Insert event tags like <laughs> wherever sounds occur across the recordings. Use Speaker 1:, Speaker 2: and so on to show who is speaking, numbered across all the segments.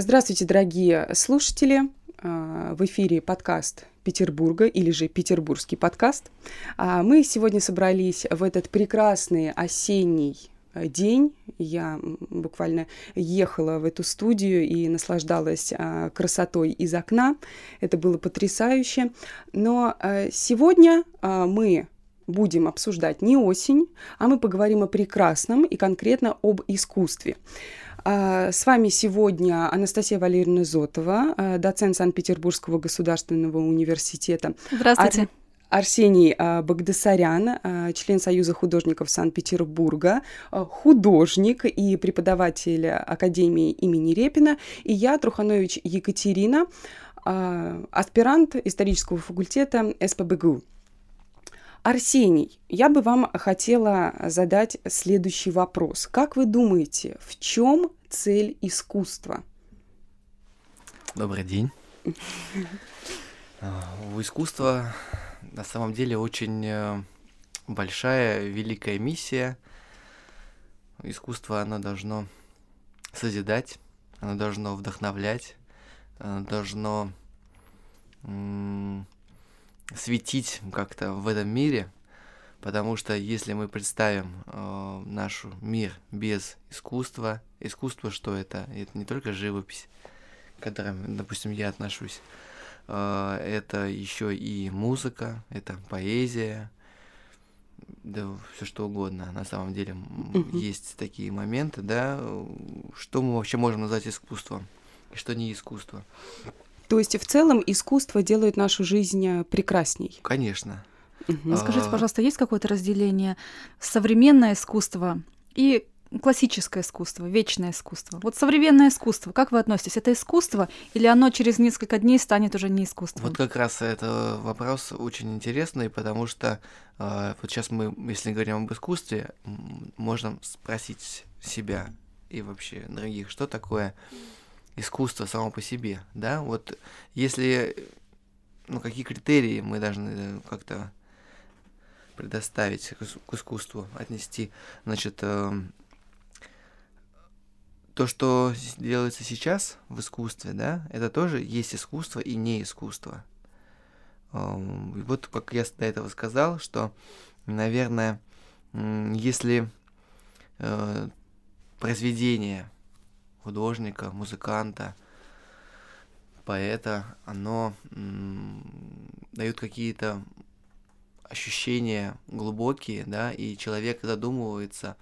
Speaker 1: Здравствуйте, дорогие слушатели. А, в эфире подкаст Петербурга или же Петербургский подкаст. А, мы сегодня собрались в этот прекрасный осенний день. Я буквально ехала в эту студию и наслаждалась а, красотой из окна. Это было потрясающе. Но э, сегодня мы будем обсуждать не осень, а мы поговорим о прекрасном и конкретно об искусстве. А, с вами сегодня Анастасия Валерьевна Зотова, доцент Санкт-Петербургского государственного университета.
Speaker 2: Здравствуйте. Ар...
Speaker 1: Арсений а, Багдасарян, член Союза художников Санкт-Петербурга, художник и преподаватель Академии имени Репина, и я, Труханович Екатерина, аспирант исторического факультета СПБГУ. Арсений, я бы вам хотела задать следующий вопрос. Как вы думаете, в чем цель искусства?
Speaker 3: Добрый день. <laughs> А, у искусства на самом деле очень э, большая, великая миссия. Искусство, оно должно созидать, оно должно вдохновлять, оно должно светить как-то в этом мире, потому что если мы представим э, наш мир без искусства, искусство что это? Это не только живопись, к которым, допустим, я отношусь, это еще и музыка, это поэзия, да все что угодно. На самом деле mm-hmm. есть такие моменты, да, что мы вообще можем назвать искусством и что не искусство.
Speaker 1: То есть в целом искусство делает нашу жизнь э, прекрасней.
Speaker 3: Конечно.
Speaker 2: Угу. Скажите, пожалуйста, есть какое-то разделение современное искусство и классическое искусство, вечное искусство. Вот современное искусство, как вы относитесь? Это искусство или оно через несколько дней станет уже не искусством?
Speaker 3: Вот как раз это вопрос очень интересный, потому что э, вот сейчас мы, если говорим об искусстве, можно спросить себя и вообще других, что такое искусство само по себе, да, вот если, ну, какие критерии мы должны э, как-то предоставить к искусству, отнести, значит, э, то, что делается сейчас в искусстве, да, это тоже есть искусство и не искусство. Э, вот как я до этого сказал, что, наверное, если э, произведение художника, музыканта, поэта, оно дает какие-то ощущения глубокие, да, и человек задумывается,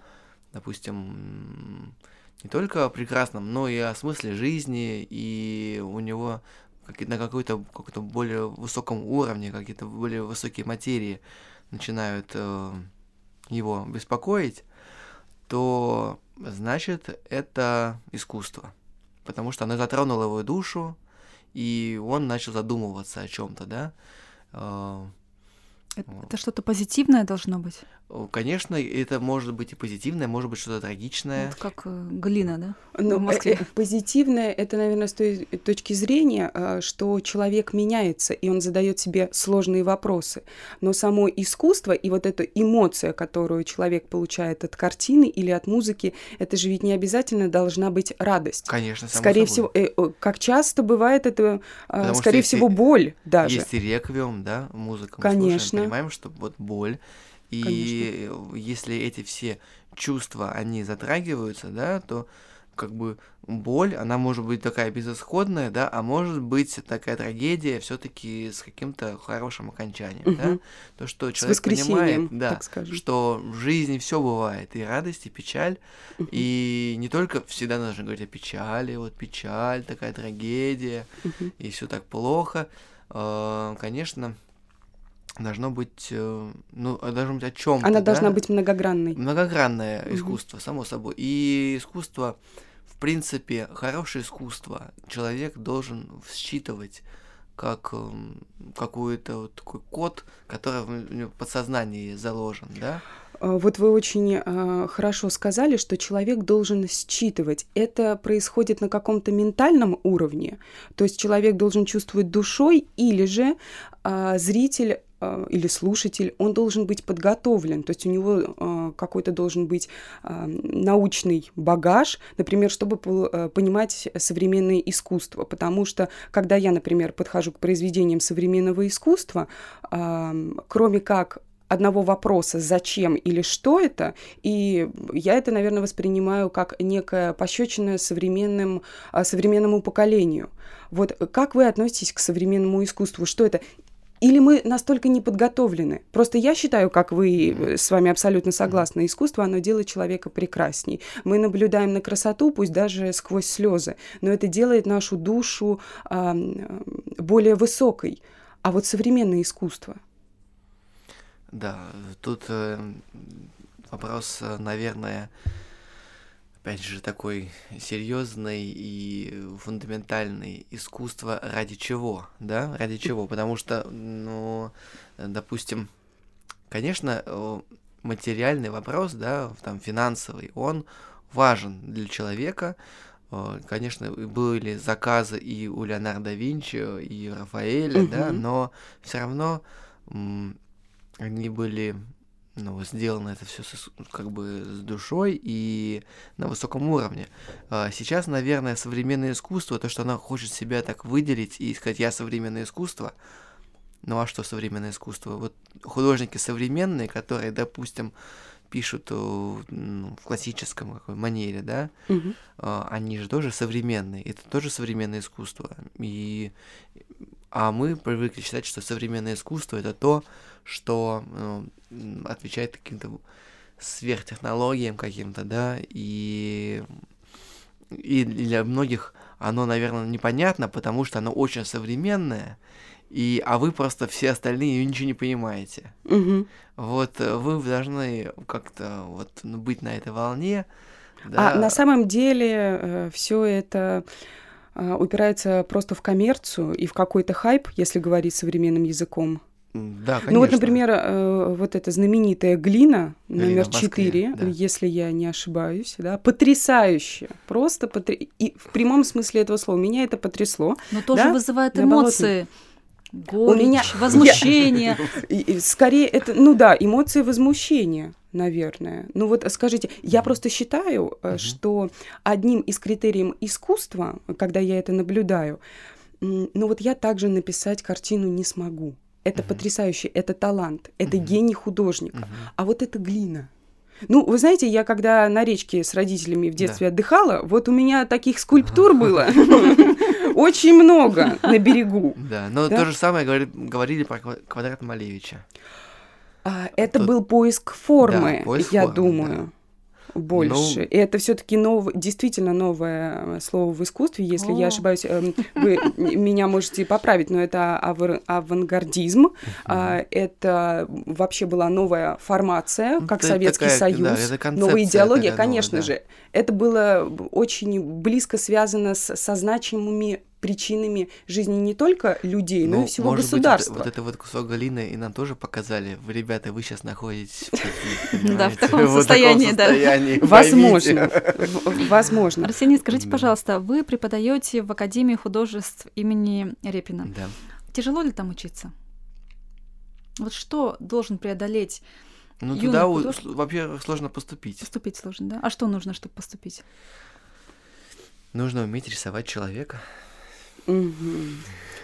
Speaker 3: допустим, не только о прекрасном, но и о смысле жизни, и у него на какой-то какой более высоком уровне, какие-то более высокие материи начинают э, его беспокоить, то значит это искусство. Потому что оно затронуло его душу, и он начал задумываться о чем-то, да.
Speaker 2: Э, это, это что-то позитивное должно быть?
Speaker 3: Конечно, это может быть и позитивное, может быть что-то трагичное.
Speaker 2: Вот как э, глина, да?
Speaker 1: Ну, э, э, позитивное это, наверное, с той точки зрения, что человек меняется, и он задает себе сложные вопросы. Но само искусство и вот эта эмоция, которую человек получает от картины или от музыки, это же ведь не обязательно должна быть радость.
Speaker 3: Конечно, само
Speaker 1: Скорее
Speaker 3: собой.
Speaker 1: всего, как часто бывает это, э, скорее всего, боль даже.
Speaker 3: Есть и реквием, да, музыка. Мы
Speaker 1: Конечно.
Speaker 3: Слушаем, понимаем, что вот боль и Конечно. если эти все чувства, они затрагиваются, да, то как бы боль, она может быть такая безысходная, да, а может быть такая трагедия все-таки с каким-то хорошим окончанием, угу. да, то что человек понимает, да, что в жизни все бывает, и радость, и печаль, угу. и не только всегда нужно говорить о печали, вот печаль, такая трагедия, угу. и все так плохо, э, конечно, должно быть, э, ну, а должно быть о чем
Speaker 1: Она да? должна быть многогранной.
Speaker 3: Многогранное угу. искусство, само собой. И искусство, в принципе, хорошее искусство человек должен считывать как эм, какой-то вот такой код, который в подсознании заложен, да?
Speaker 1: А, вот вы очень э, хорошо сказали, что человек должен считывать. Это происходит на каком-то ментальном уровне, то есть человек должен чувствовать душой, или же зритель или слушатель, он должен быть подготовлен, то есть у него э, какой-то должен быть научный багаж, например, чтобы понимать современное искусство, потому что когда я, например, подхожу к произведениям современного искусства, кроме как одного вопроса «зачем» или «что это?», и я это, наверное, воспринимаю как некое пощечина современным, а, современному поколению. Вот как вы относитесь к современному искусству? Что это? Или мы настолько не подготовлены? Просто я считаю, как вы э, с вами абсолютно согласны, искусство, оно делает человека прекрасней. Мы наблюдаем на красоту, пусть даже сквозь слезы, но это делает нашу душу э, более высокой. А вот современное искусство –
Speaker 3: да, тут э, вопрос, э, наверное, опять же, такой серьезный и фундаментальный. Искусство ради чего, да? Ради чего? Потому что, ну, допустим, конечно, материальный вопрос, да, там, финансовый, он важен для человека, Конечно, были заказы и у Леонардо Винчи, и у Рафаэля, угу. да, но все равно они были ну, сделано это все как бы с душой и на высоком уровне. А сейчас, наверное, современное искусство, то, что оно хочет себя так выделить и сказать, я современное искусство, ну а что современное искусство? Вот художники современные, которые, допустим, пишут ну, в классическом какой манере, да, угу. они же тоже современные, это тоже современное искусство. И, а мы привыкли считать, что современное искусство это то, что ну, отвечает каким-то сверхтехнологиям каким-то, да, и, и для многих оно, наверное, непонятно, потому что оно очень современное, и, а вы просто все остальные ничего не понимаете.
Speaker 1: Угу.
Speaker 3: Вот э, вы должны как-то вот ну, быть на этой волне.
Speaker 1: Да. А на самом деле э, все это упирается просто в коммерцию и в какой-то хайп, если говорить современным языком.
Speaker 3: Да, конечно.
Speaker 1: Ну вот, например, э, вот эта знаменитая глина номер четыре, да. если я не ошибаюсь, да, потрясающе, просто потр... и в прямом смысле этого слова меня это потрясло.
Speaker 2: Но тоже да? вызывает эмоции. Горечь, У меня возмущение. <laughs>
Speaker 1: Я... Скорее это, ну да, эмоции возмущения, наверное. Ну вот скажите, я просто считаю, uh что одним из критериев искусства, когда я это наблюдаю, ну вот я также написать картину не смогу. Это uh потрясающе, это талант, это uh гений художника. uh А вот это глина. Ну, вы знаете, я когда на речке с родителями в детстве да. отдыхала, вот у меня таких скульптур было <laughs> очень много на берегу.
Speaker 3: Да, но то же самое говорили про квадрат Малевича.
Speaker 1: А, это был поиск формы, я думаю больше. Ну... И это все-таки нов... действительно новое слово в искусстве. Если О. я ошибаюсь, эм, вы меня можете поправить, но это авар... авангардизм. А, это вообще была новая формация, как Советский Союз, новая идеология, конечно же. Это было очень близко связано со значимыми причинами жизни не только людей, ну, но и ну, всего может государства.
Speaker 3: Быть, вот, вот это вот кусок Галины и нам тоже показали. Вы, ребята, вы сейчас находитесь <laughs>
Speaker 2: да, в таком состоянии, да. <laughs>
Speaker 1: Возможно. Возможно.
Speaker 2: Арсений, скажите, пожалуйста, вы преподаете в Академии художеств имени Репина.
Speaker 3: Да.
Speaker 2: Тяжело ли там учиться? Вот что должен преодолеть
Speaker 3: ну, туда вообще сложно поступить.
Speaker 2: Поступить сложно, да? А что нужно, чтобы поступить?
Speaker 3: Нужно уметь рисовать человека.
Speaker 1: Угу.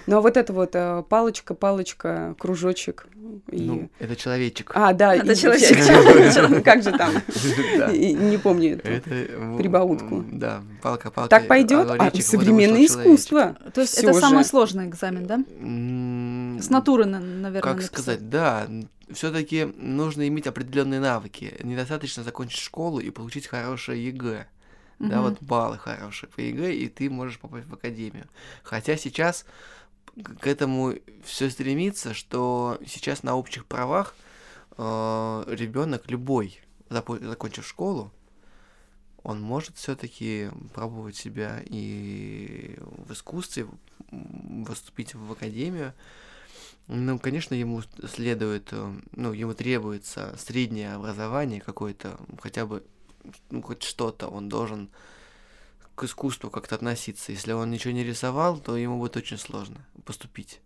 Speaker 1: Ну а вот это вот э, палочка, палочка, кружочек.
Speaker 3: И... Ну, это человечек.
Speaker 1: А, да,
Speaker 2: это человечек.
Speaker 1: Как же там? <laughs> Не помню эту прибаутку.
Speaker 3: Да, палка, палка.
Speaker 1: Так пойдет? А, современное искусство.
Speaker 2: То есть это самый сложный экзамен, да? С натуры, наверное.
Speaker 3: Как сказать, да. Все-таки нужно иметь определенные навыки. Недостаточно закончить школу и получить хорошее ЕГЭ угу. да, вот баллы хорошие по ЕГЭ, и ты можешь попасть в академию. Хотя сейчас к этому все стремится, что сейчас на общих правах э, ребенок любой, закончив школу, он может все-таки пробовать себя и в искусстве, поступить в академию. Ну, конечно, ему следует, э, ну, ему требуется среднее образование какое-то, хотя бы, ну, хоть что-то он должен к искусству как-то относиться. Если он ничего не рисовал, то ему будет очень сложно поступить.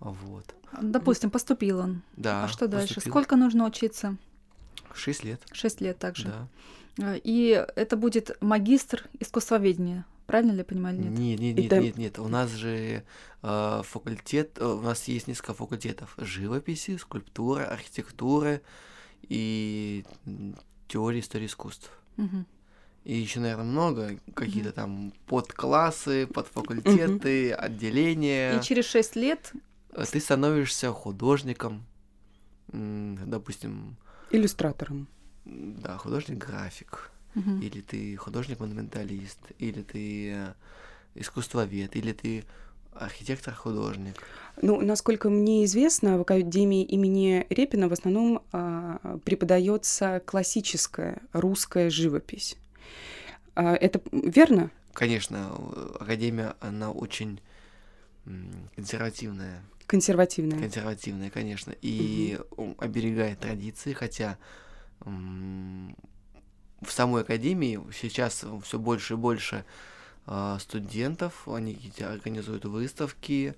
Speaker 3: Вот.
Speaker 2: Допустим, поступил он.
Speaker 3: Да.
Speaker 2: А что дальше?
Speaker 3: поступил.
Speaker 2: Сколько нужно учиться?
Speaker 3: Шесть лет.
Speaker 2: Шесть лет также.
Speaker 3: Да.
Speaker 2: Э, И это будет магистр искусствоведения. Правильно ли я понимаю или нет?
Speaker 3: Нет, нет, нет,
Speaker 1: Это-
Speaker 3: нет, нет. У нас же э, факультет, э, у нас есть несколько факультетов живописи, скульптура, архитектура и м, теория истории искусств. И еще, наверное, много какие-то там подклассы, подфакультеты, отделения.
Speaker 2: И через шесть лет
Speaker 3: Э, Ты становишься художником, допустим,
Speaker 1: Иллюстратором.
Speaker 3: да, художник-график, или ты художник-монументалист, или ты э, искусствовед, или ты архитектор-художник.
Speaker 1: Ну, насколько мне известно, в Академии имени Репина в основном а, преподается классическая русская живопись. А, это верно?
Speaker 3: Конечно, э, академия, она очень консервативная,
Speaker 1: Консервативная.
Speaker 3: консервативная, конечно, и м, оберегает традиции, хотя в самой академии сейчас все больше и больше студентов, они какие-то организуют выставки,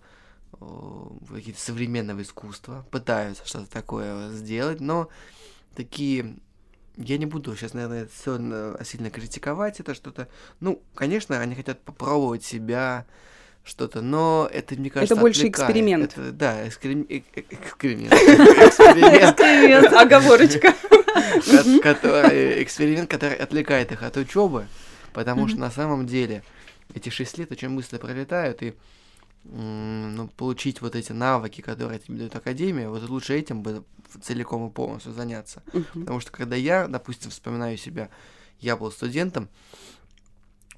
Speaker 3: какие-то современного искусства, пытаются что-то такое сделать, но такие я не буду сейчас, наверное, все сильно критиковать это что-то. Ну, конечно, они хотят попробовать себя, что-то, но это, мне кажется,
Speaker 1: больше
Speaker 3: отвлекает.
Speaker 1: эксперимент.
Speaker 3: Это, да, э- э- эксперимент. Эксперимент,
Speaker 1: Эксперимент, оговорочка.
Speaker 3: ко- который- эксперимент, который отвлекает их от учебы, потому что на самом деле эти шесть лет очень быстро пролетают, и ну, получить вот эти навыки, которые тебе дает Академия, вот лучше этим бы целиком и полностью заняться. Потому что когда я, допустим, вспоминаю себя, я был студентом,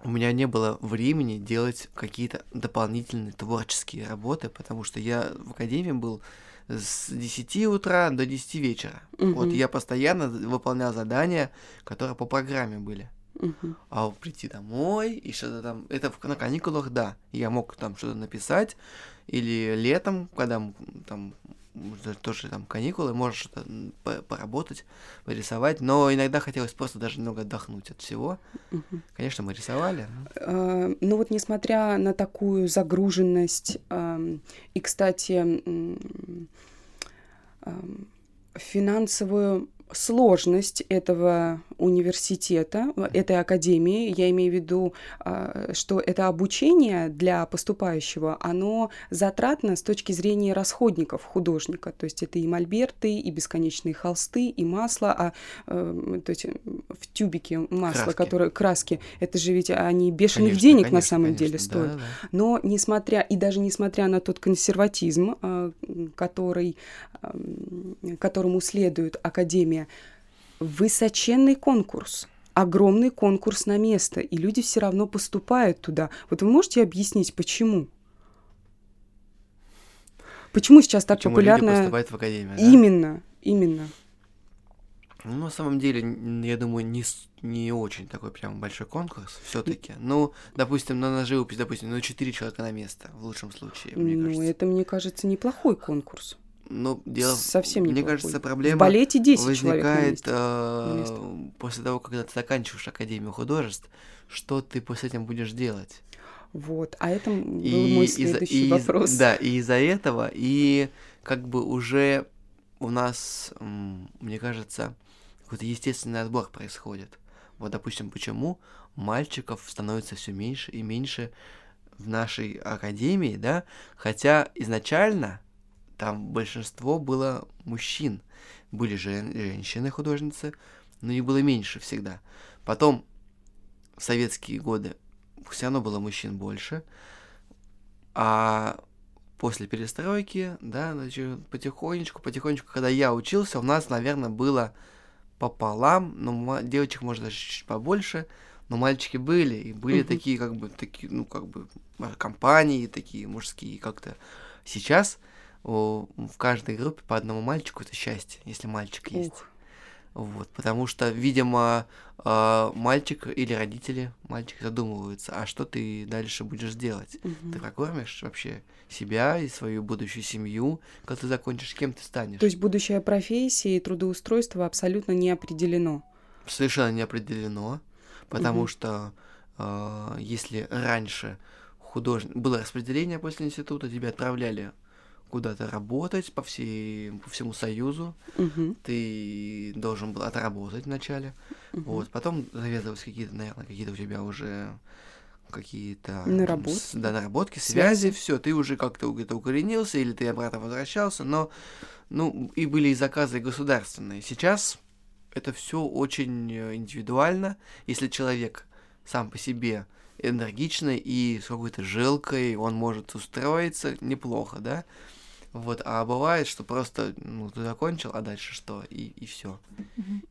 Speaker 3: у меня не было времени делать какие-то дополнительные творческие работы, потому что я в академии был с 10 утра до 10 вечера. Вот
Speaker 1: Мгм.
Speaker 3: я постоянно выполнял задания, которые по программе были.
Speaker 1: Мгм.
Speaker 3: А прийти домой и что-то там... Это в- на каникулах, да. Я мог там что-то написать. Или летом, когда там тоже там каникулы, можешь что-то поработать, порисовать. Но иногда хотелось просто даже немного отдохнуть от всего.
Speaker 1: Мгм.
Speaker 3: Конечно, мы рисовали. но-
Speaker 1: А, Ну вот несмотря на такую загруженность ам, и, кстати, м, ам, финансовую сложность этого университета, э, этой академии, я имею в виду, а, что это обучение для поступающего, оно затратно с точки зрения расходников художника, то есть это и мольберты, и бесконечные холсты, и масло, а э, то есть м, в тюбике масло,
Speaker 3: Краски.
Speaker 1: которое краски, это же ведь они бешеных
Speaker 3: Конечно,
Speaker 1: денег на
Speaker 3: конечно,
Speaker 1: самом
Speaker 3: конечно,
Speaker 1: деле
Speaker 3: да,
Speaker 1: стоят.
Speaker 3: да.
Speaker 1: Но несмотря, и даже несмотря на тот консерватизм, а, м, который, ам, которому следует Академия, высоченный конкурс, огромный конкурс на место, и люди все равно поступают туда. Вот вы можете объяснить, почему? Почему сейчас так
Speaker 3: Почему люди
Speaker 1: популярно?
Speaker 3: поступают в академию, да?
Speaker 1: Именно, именно.
Speaker 3: Ну, на самом деле, я думаю, не, не очень такой прям большой конкурс все-таки. Ну, допустим, на, на живопись, допустим, ну, 4 человека на место, в лучшем случае, мне
Speaker 1: ну,
Speaker 3: кажется.
Speaker 1: это, мне кажется, неплохой конкурс.
Speaker 3: Ну, дело... в-
Speaker 1: Совсем
Speaker 3: Мне
Speaker 1: неплохой.
Speaker 3: кажется,
Speaker 1: В
Speaker 3: проблема
Speaker 1: балете 10 человек на
Speaker 3: возникает э, после того, когда ты заканчиваешь Академию художеств, что ты после этим будешь делать?
Speaker 1: Вот, а это был
Speaker 3: И
Speaker 1: мой следующий
Speaker 3: и
Speaker 1: вопрос.
Speaker 3: Да, и из-за этого, и как бы уже у нас, мне кажется, какой-то естественный отбор происходит. Вот, допустим, почему мальчиков становится все меньше и меньше в нашей академии, да, хотя изначально там большинство было мужчин, были жен- женщины-художницы, но их было меньше всегда. Потом в советские годы все равно было мужчин больше, а после перестройки, да, значит, потихонечку, потихонечку, когда я учился, у нас, наверное, было пополам, но девочек, может, даже чуть побольше, но мальчики были, и были
Speaker 1: Мгм.
Speaker 3: такие, как бы, такие, ну, как бы, компании такие мужские, как-то. Сейчас в каждой группе по одному мальчику это счастье, если мальчик есть.
Speaker 1: Ух.
Speaker 3: Вот, потому что, видимо, э, мальчик или родители, мальчик задумываются, а что ты дальше будешь делать?
Speaker 1: Мгм.
Speaker 3: Ты прокормишь вообще себя и свою будущую семью, когда ты закончишь, кем ты станешь?
Speaker 1: То есть будущая профессия и трудоустройство абсолютно не определено.
Speaker 3: Совершенно не определено, потому
Speaker 1: Мгм.
Speaker 3: что э, если раньше художник было распределение после института, тебя отправляли куда-то работать по, всей, по всему Союзу,
Speaker 1: Мгм.
Speaker 3: ты должен был отработать вначале,
Speaker 1: Мгм.
Speaker 3: вот, потом завязывались какие-то, наверное, какие-то у тебя уже какие-то
Speaker 1: Наработки.
Speaker 3: да, наработки,
Speaker 1: Связи.
Speaker 3: связи, все, ты уже как-то где-то укоренился, или ты обратно возвращался, но ну, и были и заказы государственные. Сейчас это все очень э, индивидуально. Если человек сам по себе энергичный и с какой-то жилкой, он может устроиться неплохо, да? Вот, а бывает, что просто, ну, ты закончил, а дальше что? И, и все.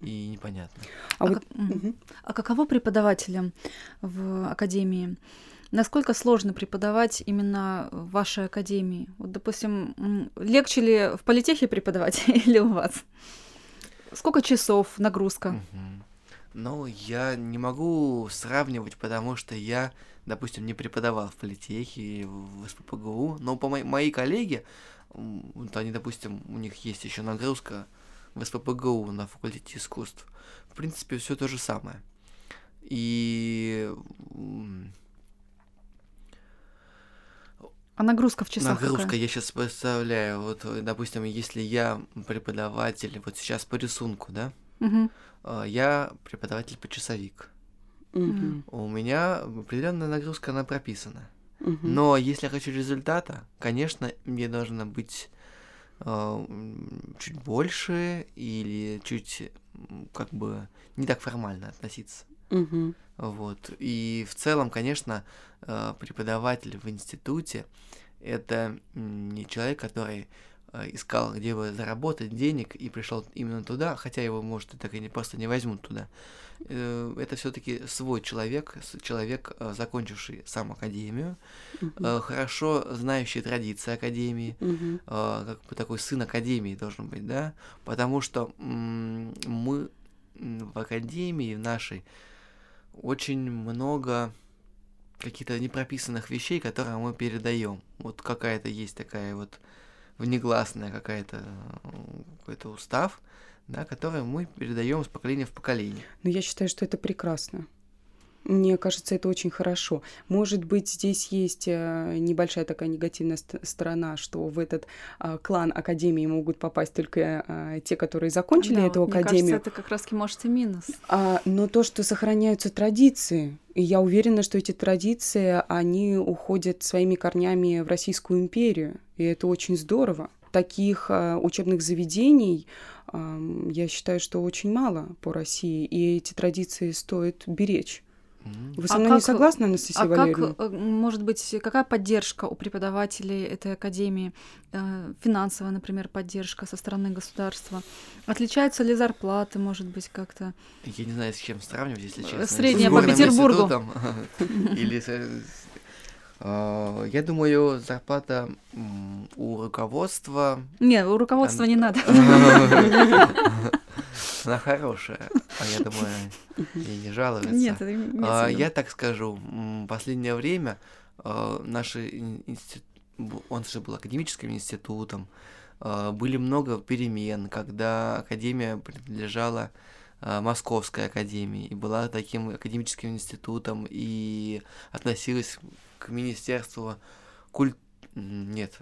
Speaker 3: И непонятно.
Speaker 1: А
Speaker 2: А
Speaker 1: вот
Speaker 2: как- мгм. А каково преподавателям в академии? Насколько сложно преподавать именно в вашей академии? Вот, допустим, легче ли в политехе преподавать <laughs> или у вас? Сколько часов нагрузка?
Speaker 3: Ну, я не могу сравнивать, потому что я, допустим, не преподавал в политехе в СППГУ, но по мои, мои коллеги, вот они, допустим, у них есть еще нагрузка в СППГУ на факультете искусств. В принципе, все то же самое. И
Speaker 2: А нагрузка в часах
Speaker 3: Нагрузка,
Speaker 2: какая?
Speaker 3: я сейчас представляю, вот, допустим, если я преподаватель, вот сейчас по рисунку, да, э, я преподаватель почасовик.
Speaker 1: Мгм.
Speaker 3: У меня определенная нагрузка, она прописана. Но если я хочу результата, конечно, мне должно быть э, чуть больше или чуть как бы не так формально относиться. Вот. И в целом, конечно, э, преподаватель в институте это не человек, который искал, где бы заработать денег и пришел именно туда, хотя его, может, и так и не просто не возьмут туда. Э, Это все-таки свой человек, человек, э, закончивший сам академию, э, хорошо знающий традиции академии, э, как бы такой сын академии должен быть, да, потому что мы в академии в нашей очень много каких-то непрописанных вещей, которые мы передаем. Вот какая-то есть такая вот внегласная какая-то э, какой-то устав, да, который мы передаем с поколения в поколение.
Speaker 1: Но я считаю, что это прекрасно. Мне кажется, это очень хорошо. Может быть, здесь есть э, небольшая такая негативная ст- сторона, что в этот а, клан Академии могут попасть только а, те, которые закончили
Speaker 2: Да,
Speaker 1: эту
Speaker 2: вот мне
Speaker 1: Академию.
Speaker 2: кажется, это как раз может и минус.
Speaker 1: А, но то, что сохраняются традиции, и я уверена, что эти традиции, они уходят своими корнями в Российскую империю, и это очень здорово. Таких а, учебных заведений, я считаю, что очень мало по России, и эти традиции стоит беречь. Вы со
Speaker 2: А
Speaker 1: мной не
Speaker 2: как-
Speaker 1: согласны, Анастасия
Speaker 2: А как,
Speaker 1: Валерьевна?
Speaker 2: э, может быть, какая поддержка у преподавателей этой академии? Э, Финансовая, например, поддержка со стороны государства. Отличаются ли зарплаты, может быть, как-то?
Speaker 3: Я не знаю, с чем сравнивать, если
Speaker 2: Э,
Speaker 3: честно.
Speaker 2: средняя по Петербургу. <laughs>
Speaker 3: Или э, Я думаю, зарплата у руководства
Speaker 2: Не, у руководства не надо. <laughs> <laughs>
Speaker 3: Она хорошая, а я думаю, ей не жалуются.
Speaker 2: Нет, это имеется
Speaker 3: А. Я так скажу, последнее время наши ин- институт, он же был академическим институтом, а, были много перемен, когда академия принадлежала а, Московской академии и была таким академическим институтом и относилась к министерству куль... м, нет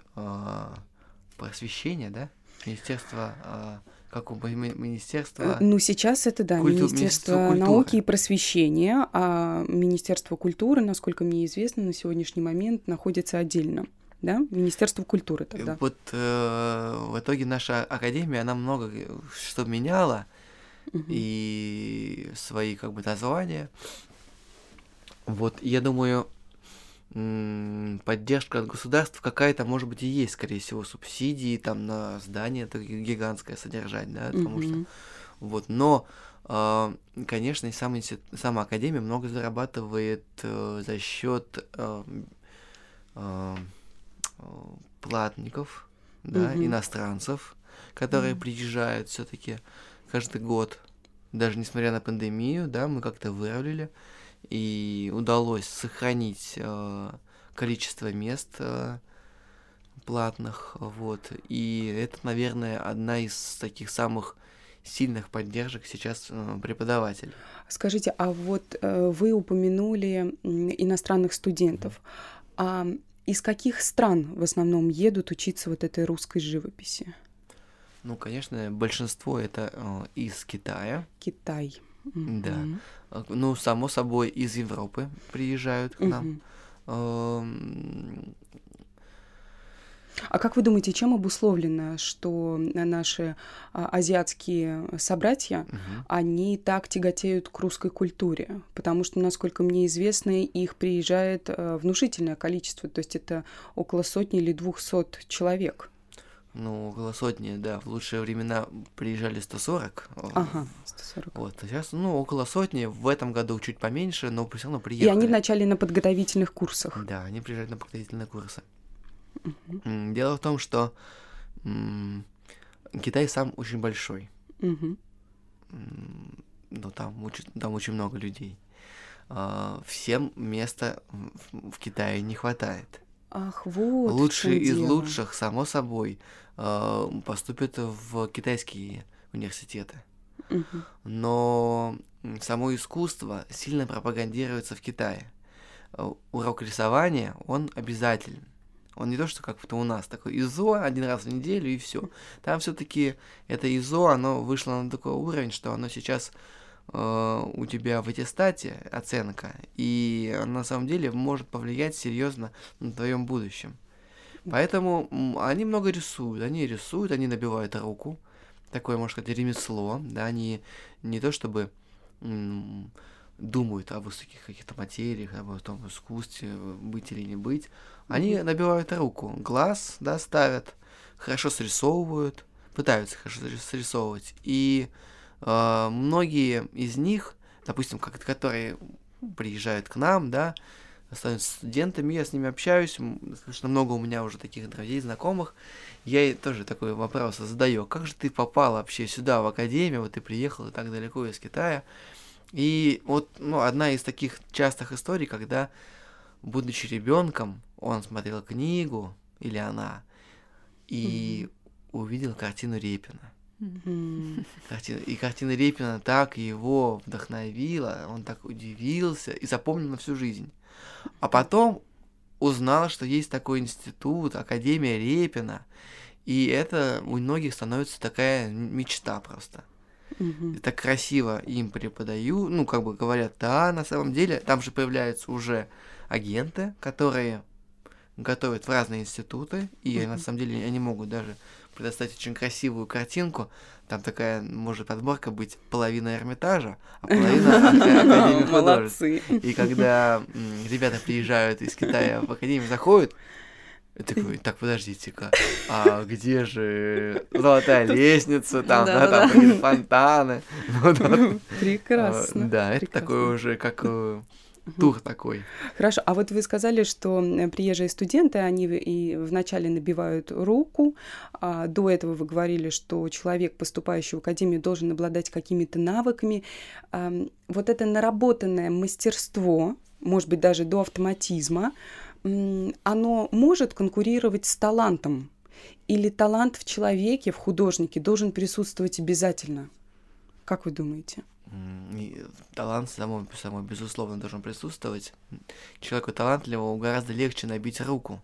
Speaker 3: просвещения, да? Министерство а, как у ми- министерства
Speaker 1: Ну, сейчас это, да,
Speaker 3: Культу-
Speaker 1: Министерство
Speaker 3: Министерство
Speaker 1: науки и просвещения, а Министерство культуры, насколько мне известно, на сегодняшний момент находится отдельно. Да? Министерство культуры
Speaker 3: И
Speaker 1: тогда.
Speaker 3: Вот э, в итоге наша академия, она много э, что меняла,
Speaker 1: Мгм.
Speaker 3: и свои как бы названия. Вот, я думаю, поддержка от государства какая-то, может быть, и есть, скорее всего, субсидии там на здание это ги- гигантское содержать, да, потому что
Speaker 1: Мгм.
Speaker 3: вот, но а, конечно, и сам институт, сама академия много зарабатывает э, за счет э, э, платников, да,
Speaker 1: Мгм.
Speaker 3: иностранцев, которые
Speaker 2: Мгм.
Speaker 3: приезжают все-таки каждый год даже несмотря на пандемию, да, мы как-то вырулили, и удалось сохранить э, количество мест э, платных, вот, и это, наверное, одна из таких самых сильных поддержек сейчас э, преподавателей.
Speaker 1: Скажите, а вот э, вы упомянули иностранных студентов. А из каких стран в основном едут учиться вот этой русской живописи?
Speaker 3: Ну, конечно, большинство это э, из Китая.
Speaker 1: Китай.
Speaker 3: Да. Э, ну, само собой, из Европы приезжают к нам. Эм,
Speaker 1: а как вы думаете, чем обусловлено, что наши а, азиатские собратья, угу. они так тяготеют к русской культуре? Потому что, насколько мне известно, их приезжает а, внушительное количество, то есть это около сотни или двухсот человек.
Speaker 3: Ну, около сотни, да. В лучшие времена приезжали 140.
Speaker 1: Ага, 140.
Speaker 3: Вот, а сейчас, ну, около сотни. В этом году чуть поменьше, но все равно приехали.
Speaker 1: И они вначале на подготовительных курсах.
Speaker 3: Да, они приезжают на подготовительные курсы. Угу. Дело в том, что Китай сам очень большой.
Speaker 1: Угу.
Speaker 3: Но там, очень, там очень много людей. А, всем места в Китае не хватает.
Speaker 1: Ах, вот.
Speaker 3: Лучшие из
Speaker 1: дело.
Speaker 3: лучших, само собой, а, поступят в китайские университеты.
Speaker 1: Угу.
Speaker 3: Но само искусство сильно пропагандируется в Китае. А, урок рисования, он обязателен. Он не то, что как то у нас, такой ИЗО один раз в неделю и все. Там все-таки это ИЗО, оно вышло на такой уровень, что оно сейчас э, у тебя в аттестате оценка, и на самом деле может повлиять серьезно на твоем будущем. Поэтому они много рисуют, они рисуют, они набивают руку, такое, можно сказать, ремесло, да, они не то чтобы думают о высоких каких-то материях, об том искусстве, быть или не быть, они mm-hmm. набивают руку, глаз, да, ставят, хорошо срисовывают, пытаются хорошо срисовывать. И э, многие из них, допустим, как, которые приезжают к нам, да, становятся студентами, я с ними общаюсь, достаточно много у меня уже таких друзей, знакомых, я ей тоже такой вопрос задаю, как же ты попал вообще сюда, в академию, вот ты приехал и так далеко из Китая, и вот ну, одна из таких частых историй, когда, будучи ребенком, он смотрел книгу, или она, и mm-hmm. увидел картину Репина. <laughs> И картина Репина так его вдохновила, он так удивился и запомнил на всю жизнь. А потом узнал, что есть такой институт, Академия Репина, и это у многих становится такая мечта просто.
Speaker 1: Угу.
Speaker 3: Так красиво им преподаю, ну, как бы говорят, да, на самом деле, там же появляются уже агенты, которые готовят в разные институты, и mm-hmm. на самом деле они могут даже предоставить очень красивую картинку. Там такая может подборка быть половина Эрмитажа, а половина <laughs> Академии <laughs> художеств. И когда ребята приезжают из Китая в Академию, заходят, я такой, так, подождите-ка, а где же золотая лестница, там, да, там фонтаны. <laughs>
Speaker 1: Прекрасно.
Speaker 3: Да, это такое уже как тур такой.
Speaker 1: Хорошо, а вот вы сказали, что приезжие студенты, они и вначале набивают руку, а до этого вы говорили, что человек, поступающий в академию, должен обладать какими-то навыками. Вот это наработанное мастерство, может быть, даже до автоматизма, оно может конкурировать с талантом? Или талант в человеке, в художнике должен присутствовать обязательно? Как вы думаете?
Speaker 3: Талант само, само безусловно должен присутствовать. Человеку талантливому гораздо легче набить руку,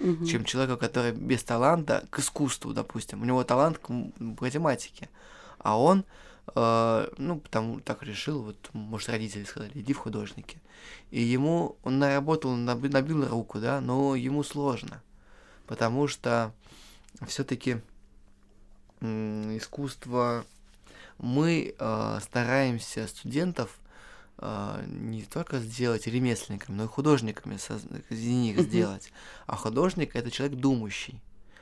Speaker 1: угу.
Speaker 3: чем человеку, который без таланта к искусству, допустим. У него талант к математике, а он, э, ну, потому так решил, вот, может, родители сказали, иди в художники. И ему, он наработал, набил, набил руку, да, но ему сложно, потому что все-таки искусство мы э, стараемся студентов э, не только сделать ремесленниками, но и художниками из них сделать. А художник это человек думающий.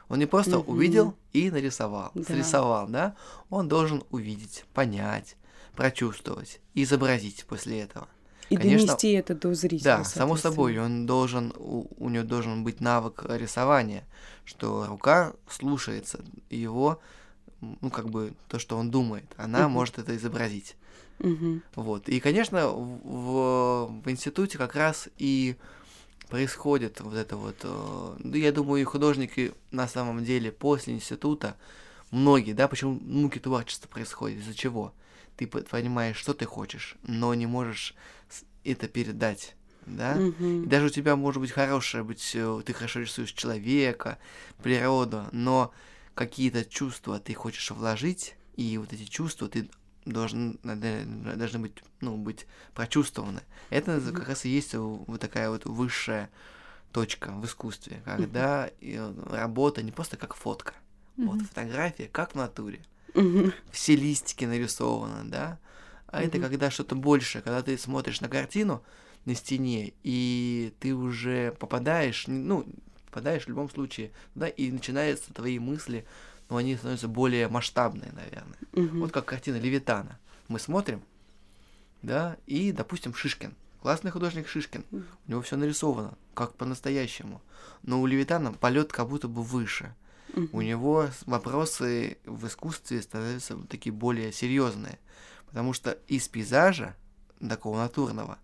Speaker 3: Он не просто mm-hmm. увидел и нарисовал, да. срисовал, да? Он должен увидеть, понять, прочувствовать, изобразить после этого.
Speaker 1: И Конечно, донести это до зрителя.
Speaker 3: Да, само собой, он должен, у, у него должен быть навык рисования, что рука слушается его ну, как бы то, что он думает, она
Speaker 1: Мгм.
Speaker 3: может это изобразить.
Speaker 1: Мгм.
Speaker 3: Вот. И, конечно, в, в институте как раз и происходит вот это вот... э, Ну, я думаю, и художники на самом деле после института, многие, да, почему муки творчества происходят, из-за чего? Ты понимаешь, что ты хочешь, но не можешь это передать, да? И
Speaker 1: Мгм.
Speaker 3: даже у тебя может быть хорошее, быть, э, ты хорошо рисуешь человека, природу, но какие-то чувства ты хочешь вложить, и вот эти чувства ты должен, должны быть, ну, быть прочувствованы. Это как раз и есть вот такая вот высшая точка в искусстве, когда э, работа не просто как фотка, вот фотография как в натуре, все листики нарисованы, да, а это когда что-то большее, когда ты смотришь на картину на стене, и ты уже попадаешь, ну, попадаешь в любом случае, да, и начинаются твои мысли, но они становятся более масштабные, наверное.
Speaker 1: Мгм.
Speaker 3: Вот как картина Левитана. Мы смотрим, да, и, допустим, Шишкин. Классный художник Шишкин. У него все нарисовано, как по-настоящему. Но у Левитана полет как будто бы выше у него вопросы в искусстве становятся такие более серьезные. Потому что из пейзажа, такого натурного,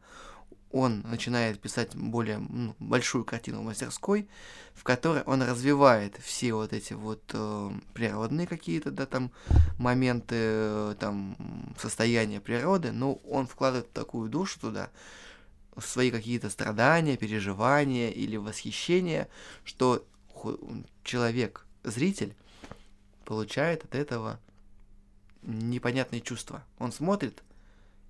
Speaker 3: он начинает писать более ну, большую картину в мастерской, в которой он развивает все вот эти вот э, природные какие-то, да, там моменты, э, там состояния природы, но он вкладывает такую душу туда, свои какие-то страдания, переживания или восхищения, что человек, зритель, получает от этого непонятные чувства. Он смотрит,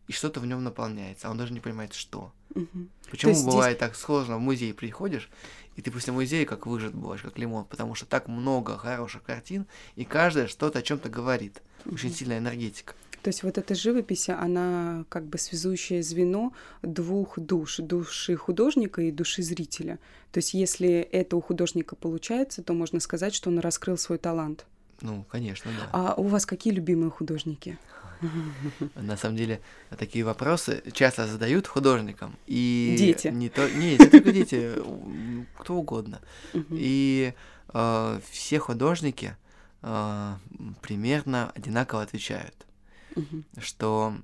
Speaker 3: и что-то в нем наполняется, а он даже не понимает, что.
Speaker 1: Мгм.
Speaker 3: Почему
Speaker 1: есть здесь-
Speaker 3: бывает так сложно в музей приходишь, и ты после музея как выжат бываешь, как лимон, потому что так много хороших картин, и каждая что-то о чем-то говорит. Очень
Speaker 1: Мгм.
Speaker 3: сильная энергетика.
Speaker 1: То есть вот эта живопись, она как бы связующее звено двух душ, души художника и души зрителя. То есть если это у художника получается, то можно сказать, что он раскрыл свой талант.
Speaker 3: Ну, конечно, да.
Speaker 1: А у вас какие любимые художники? <laughs>
Speaker 3: На самом деле, такие вопросы часто задают художникам. И
Speaker 1: Дети.
Speaker 3: Не, то, не, не только дети, кто угодно. И э, все художники э, примерно одинаково отвечают, что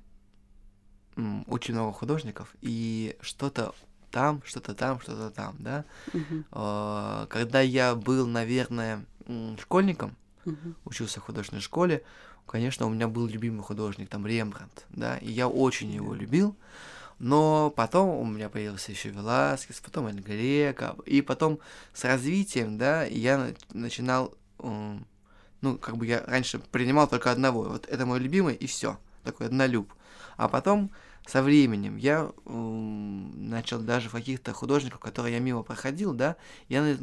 Speaker 3: очень много художников, и что-то там, что-то там, что-то там, да. Э, когда я был, наверное, школьником, учился в художественной школе, конечно, у меня был любимый художник, там Рембрандт, да, и я очень его любил, но потом у меня появился еще Веласкес, потом Эль Грека, и потом с развитием, да, я на- начинал, ну, как бы я раньше принимал только одного, вот это мой любимый, и все, такой однолюб. А потом со временем я м, начал даже в каких-то художников, которые я мимо проходил, да, я на-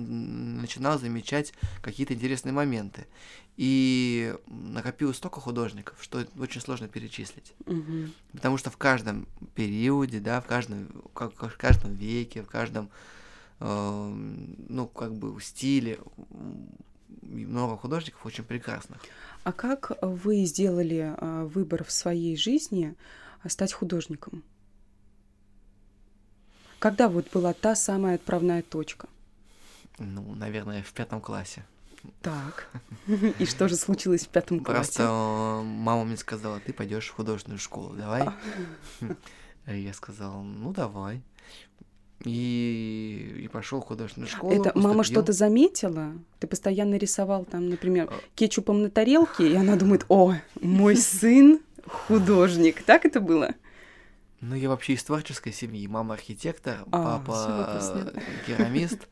Speaker 3: начинал замечать какие-то интересные моменты. И накопилось столько художников, что очень сложно перечислить.
Speaker 1: Мгм.
Speaker 3: Потому что в каждом периоде, да, в каждом, как, в каждом веке, в каждом, э, ну, как бы, стиле много художников очень прекрасных.
Speaker 1: А как вы сделали а, выбор в своей жизни стать художником? Когда вот была та самая отправная точка?
Speaker 3: Ну, наверное, в пятом классе.
Speaker 1: Так. <laughs> И что же случилось в пятом
Speaker 3: Просто
Speaker 1: классе?
Speaker 3: э, мама мне сказала, ты пойдешь в художественную школу, давай.
Speaker 1: А. <laughs>
Speaker 3: Я сказал, ну давай. И, и пошел в художественную школу.
Speaker 1: Это мама
Speaker 3: поступил.
Speaker 1: что-то заметила? Ты постоянно рисовал там, например,
Speaker 3: А.
Speaker 1: кетчупом на тарелке, и она думает, о, мой сын художник. Так это было?
Speaker 3: Ну, я вообще из творческой семьи. Мама архитектор,
Speaker 1: А,
Speaker 3: папа <laughs> керамист.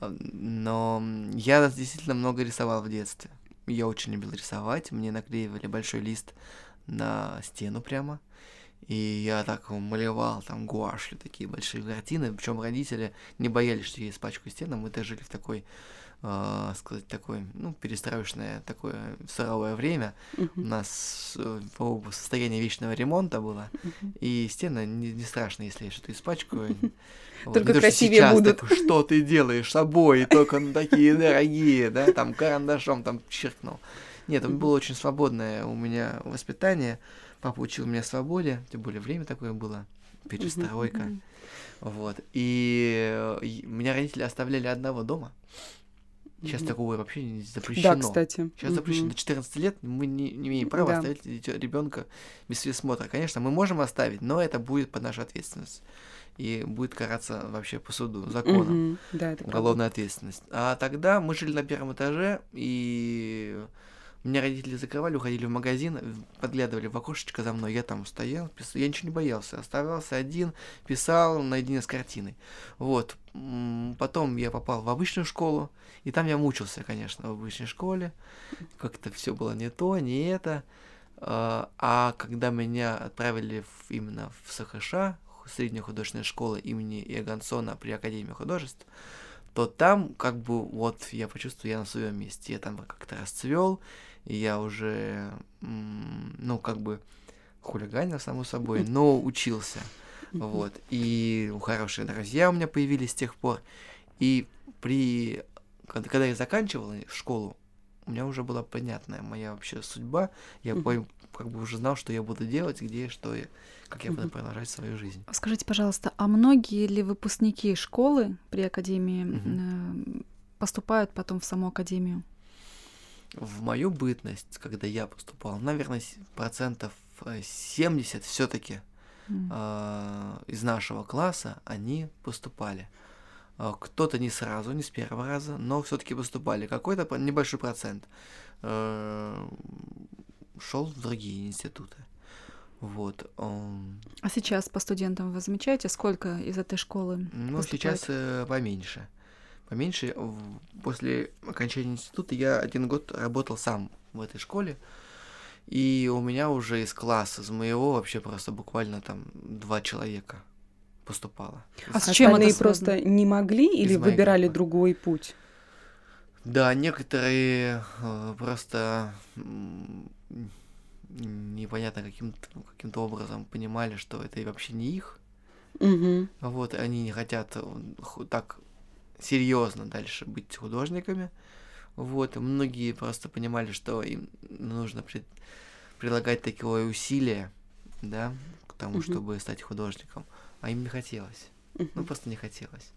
Speaker 3: Но я действительно много рисовал в детстве. Я очень любил рисовать. Мне наклеивали большой лист на стену прямо. И я так малевал там гуашью такие большие картины. Причем родители не боялись, что я испачкаю стену. Мы-то жили в такой, э, сказать, такой, ну, перестроечное такое суровое время. У
Speaker 1: Мгм,
Speaker 3: нас э, состояние вечного ремонта было.
Speaker 1: мгм.
Speaker 3: И стены не, не страшно, если я что-то испачкаю. <laughs> Вот,
Speaker 1: Только красивее
Speaker 3: сейчас
Speaker 1: будут.
Speaker 3: такой, что ты делаешь с обои, только ну, такие дорогие, да, там карандашом там черкнул. Нет,
Speaker 1: Мгм.
Speaker 3: было очень свободное у меня воспитание. Папа учил меня свободе, тем более время такое было, перестройка. Вот. Э, и меня родители оставляли одного дома. Сейчас такого вообще не запрещено.
Speaker 1: Да, кстати.
Speaker 3: Сейчас запрещено. До 14 лет мы не, не имеем права
Speaker 1: Да.
Speaker 3: оставить ребенка без присмотра. Конечно, мы можем оставить, но это будет под нашу ответственность. И будет караться вообще по суду, законом.
Speaker 1: Мгм. Да, это правда.
Speaker 3: Уголовная ответственность. А тогда мы жили на первом этаже, и меня родители закрывали, уходили в магазин, в- подглядывали в окошечко за мной. Я там стоял, писал. Я ничего не боялся. Оставался один, писал наедине с картиной. Вот. Потом я попал в обычную школу, и там я мучился, конечно, в обычной школе. Как-то все было не то, не это. А а когда меня отправили именно в СХШ, средняя художественная школа имени Иогансона при Академии художеств, то там как бы вот я почувствовал, я на своем месте. Я там как-то расцвел, и я уже, ну, как бы хулиганил, само собой, но учился. <laughs> Вот. И хорошие друзья у меня появились с тех пор. И при... Когда, я заканчивал школу, у меня уже была понятная моя вообще судьба. Я пой- как бы уже знал, что я буду делать, где, что я, как я буду
Speaker 1: Мгм.
Speaker 3: продолжать свою жизнь.
Speaker 2: Скажите, пожалуйста, а многие ли выпускники школы при Академии э, поступают потом в саму Академию?
Speaker 3: В мою бытность, когда я поступал, наверное, процентов э, 70 все-таки
Speaker 2: М.
Speaker 3: из нашего класса они поступали. А, Кто-то не сразу, не с первого раза, но все-таки поступали. Какой-то небольшой процент шел в другие институты. Вот.
Speaker 2: А сейчас по студентам вы замечаете, сколько из этой школы
Speaker 3: Ну,
Speaker 2: поступает?
Speaker 3: сейчас э, поменьше. Поменьше. После окончания института я один год работал сам в этой школе. И у меня уже из класса, из моего вообще просто буквально там два человека поступало.
Speaker 2: А с чем связано?
Speaker 1: просто не могли или выбирали
Speaker 3: группы.
Speaker 1: другой путь?
Speaker 3: Да, некоторые э, просто непонятно каким-то каким образом понимали, что это и вообще не их.
Speaker 1: Мгм.
Speaker 3: Вот, они не хотят э, так серьезно дальше быть художниками. Вот, и многие просто понимали, что им нужно пред- прилагать такое усилие, да, к тому,
Speaker 1: Мгм.
Speaker 3: чтобы стать художником, а им не хотелось. Ну,
Speaker 1: Мгм.
Speaker 3: просто не хотелось.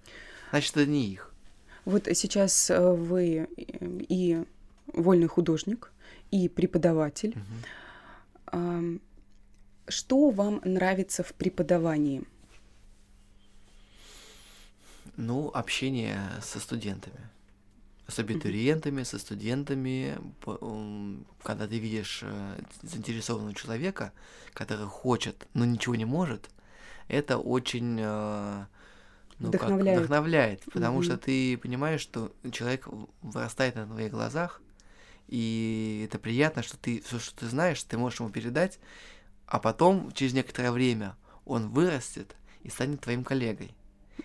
Speaker 3: Значит, это не их.
Speaker 1: Вот сейчас э, вы э, и вольный художник, и преподаватель. Ам, Что вам нравится в преподавании?
Speaker 3: Ну, общение со студентами. С абитуриентами, со студентами. Когда ты видишь э, заинтересованного человека, который хочет, но ничего не может, это очень э, ну, как,
Speaker 1: Вдохновляет.
Speaker 3: вдохновляет. Потому
Speaker 1: Мгм.
Speaker 3: что ты понимаешь, что человек вырастает на твоих глазах, и это приятно, что ты все, что ты знаешь, ты можешь ему передать, а потом, через некоторое время, он вырастет и станет твоим коллегой.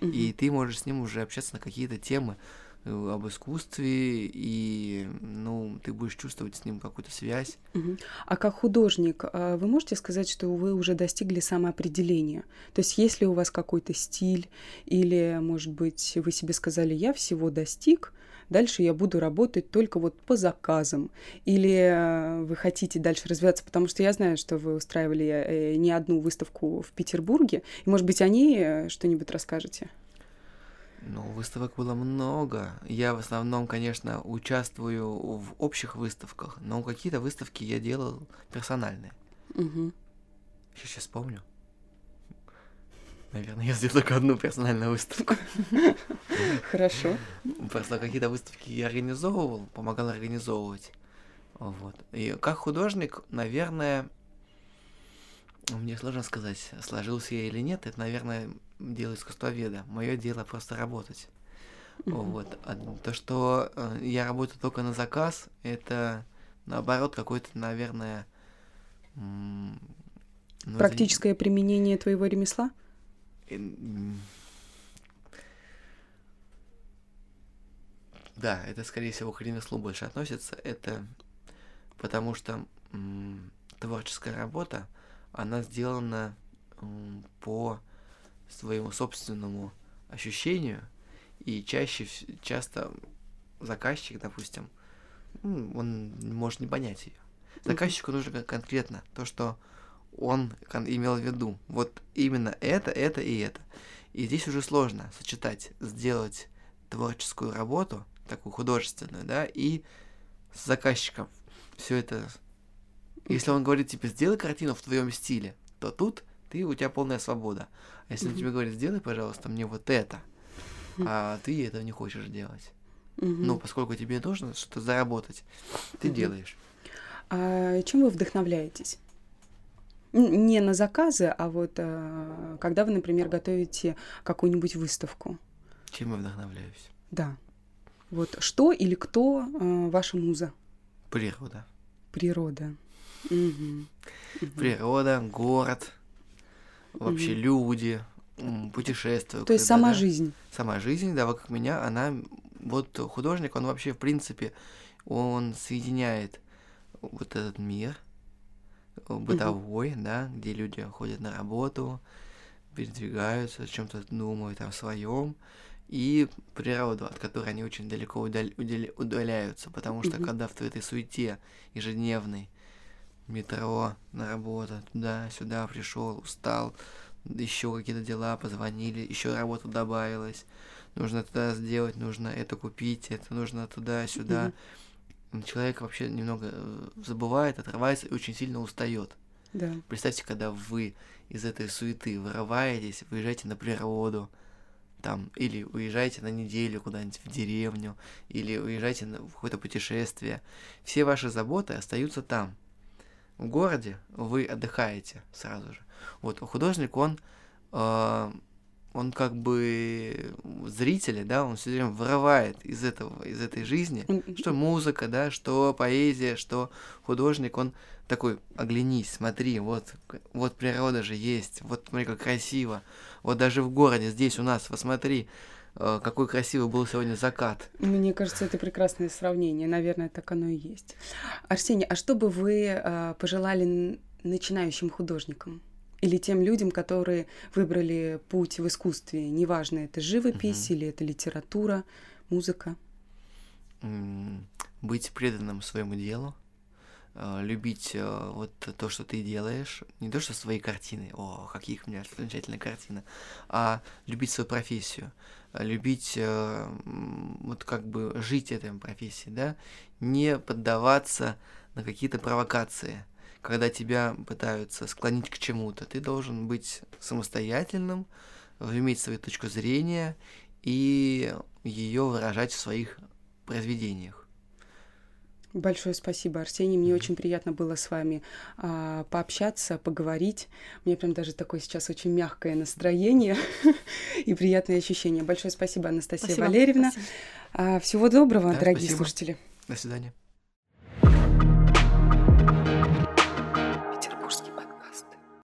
Speaker 1: Мгм.
Speaker 3: И ты можешь с ним уже общаться на какие-то темы э, об искусстве, и, ну, ты будешь чувствовать с ним какую-то связь.
Speaker 1: Мгм. А как художник, а, вы можете сказать, что вы уже достигли самоопределения? То есть есть ли у вас какой-то стиль, или, может быть, вы себе сказали, я всего достиг, дальше я буду работать только вот по заказам, или э, вы хотите дальше развиваться, потому что я знаю, что вы устраивали э, не одну выставку в Петербурге, и, может быть, о ней э, что-нибудь расскажете?
Speaker 3: Ну, выставок было много. Я в основном, конечно, участвую в общих выставках, но какие-то выставки я делал персональные.
Speaker 1: Мгм.
Speaker 3: Сейчас, сейчас вспомню. Наверное, я сделал только одну персональную выставку.
Speaker 1: Хорошо.
Speaker 3: Просто какие-то выставки я организовывал, помогал организовывать. Вот. И как художник, наверное, мне сложно сказать, сложился я или нет. Это, наверное, дело искусствоведа. Мое дело просто работать. Вот. А то, что э, я работаю только на заказ, это наоборот какой-то, наверное, ну, это
Speaker 1: Практическое применение твоего ремесла?
Speaker 3: М. Да, это, скорее всего, к ремеслу больше относится. Это потому что м, творческая работа, она сделана м, по своему собственному ощущению, и чаще, часто заказчик, допустим, он может не понять ее. Заказчику нужно кон- конкретно то, что он имел в виду. Вот именно это, это и это. И здесь уже сложно сочетать, сделать творческую работу, такую художественную, да, и с заказчиком все это. Если он говорит тебе, сделай картину в твоем стиле, то тут ты у тебя полная свобода. А если mm-hmm. он тебе говорит, сделай, пожалуйста, мне вот это, а ты этого не хочешь делать. Mm-hmm. Ну, поскольку тебе нужно что-то заработать, ты mm-hmm. делаешь.
Speaker 1: А чем вы вдохновляетесь? Не на заказы, а вот а, когда вы, например, готовите какую-нибудь выставку.
Speaker 3: Чем я вдохновляюсь?
Speaker 1: Да. Вот что или кто э, ваша муза?
Speaker 3: Природа.
Speaker 1: Природа. Угу.
Speaker 3: Природа, город, вообще угу. люди, путешествия.
Speaker 1: То есть сама да, жизнь.
Speaker 3: Сама жизнь, да, как меня, она, вот художник, он вообще, в принципе, он соединяет вот этот мир бытовой, угу. да, где люди ходят на работу, передвигаются, о чем-то думают о своем, и природу, от которой они очень далеко удаль, удаль, удаляются, потому что mm-hmm. когда в этой суете ежедневной, метро, на работу, туда-сюда пришел, устал, еще какие-то дела, позвонили, еще работа добавилась, нужно туда сделать, нужно это купить, это нужно туда-сюда. Mm-hmm. Человек вообще немного э, забывает, отрывается и очень сильно устает.
Speaker 1: Да.
Speaker 3: Представьте, когда вы из этой суеты вырываетесь, выезжаете на природу, там, или уезжаете на неделю куда-нибудь в деревню, или уезжаете на, какое-то путешествие. Все ваши заботы остаются там. В городе вы отдыхаете сразу же. Вот художник, он э, он как бы зрители, да, он все время вырывает из этого, из этой жизни, что музыка, да, что поэзия, что художник, он такой, оглянись, смотри, вот, вот природа же есть, вот смотри, как красиво, вот даже в городе, здесь у нас, посмотри, э, какой красивый был сегодня закат.
Speaker 1: Мне кажется, это прекрасное сравнение, наверное, так оно и есть. Арсений, а что бы вы э, пожелали начинающим художникам? Или тем людям, которые выбрали путь в искусстве, неважно, это живопись угу. или это литература, музыка.
Speaker 3: Быть преданным своему делу, э, любить э, вот то, что ты делаешь, не то, что свои картины, о, какие у меня замечательные картины, а любить свою профессию, любить э, вот как бы жить этой профессией, да, не поддаваться на какие-то провокации – когда тебя пытаются склонить к чему-то, ты должен быть самостоятельным, иметь свою точку зрения и ее выражать в своих произведениях.
Speaker 1: Большое спасибо, Арсений. Мне mm-hmm. очень приятно было с вами а, пообщаться, поговорить. Мне прям даже такое сейчас очень мягкое настроение <laughs> и приятные ощущения. Большое спасибо, Анастасия спасибо. Валерьевна. Спасибо. А, всего доброго, да, дорогие
Speaker 3: спасибо.
Speaker 1: слушатели.
Speaker 3: До свидания.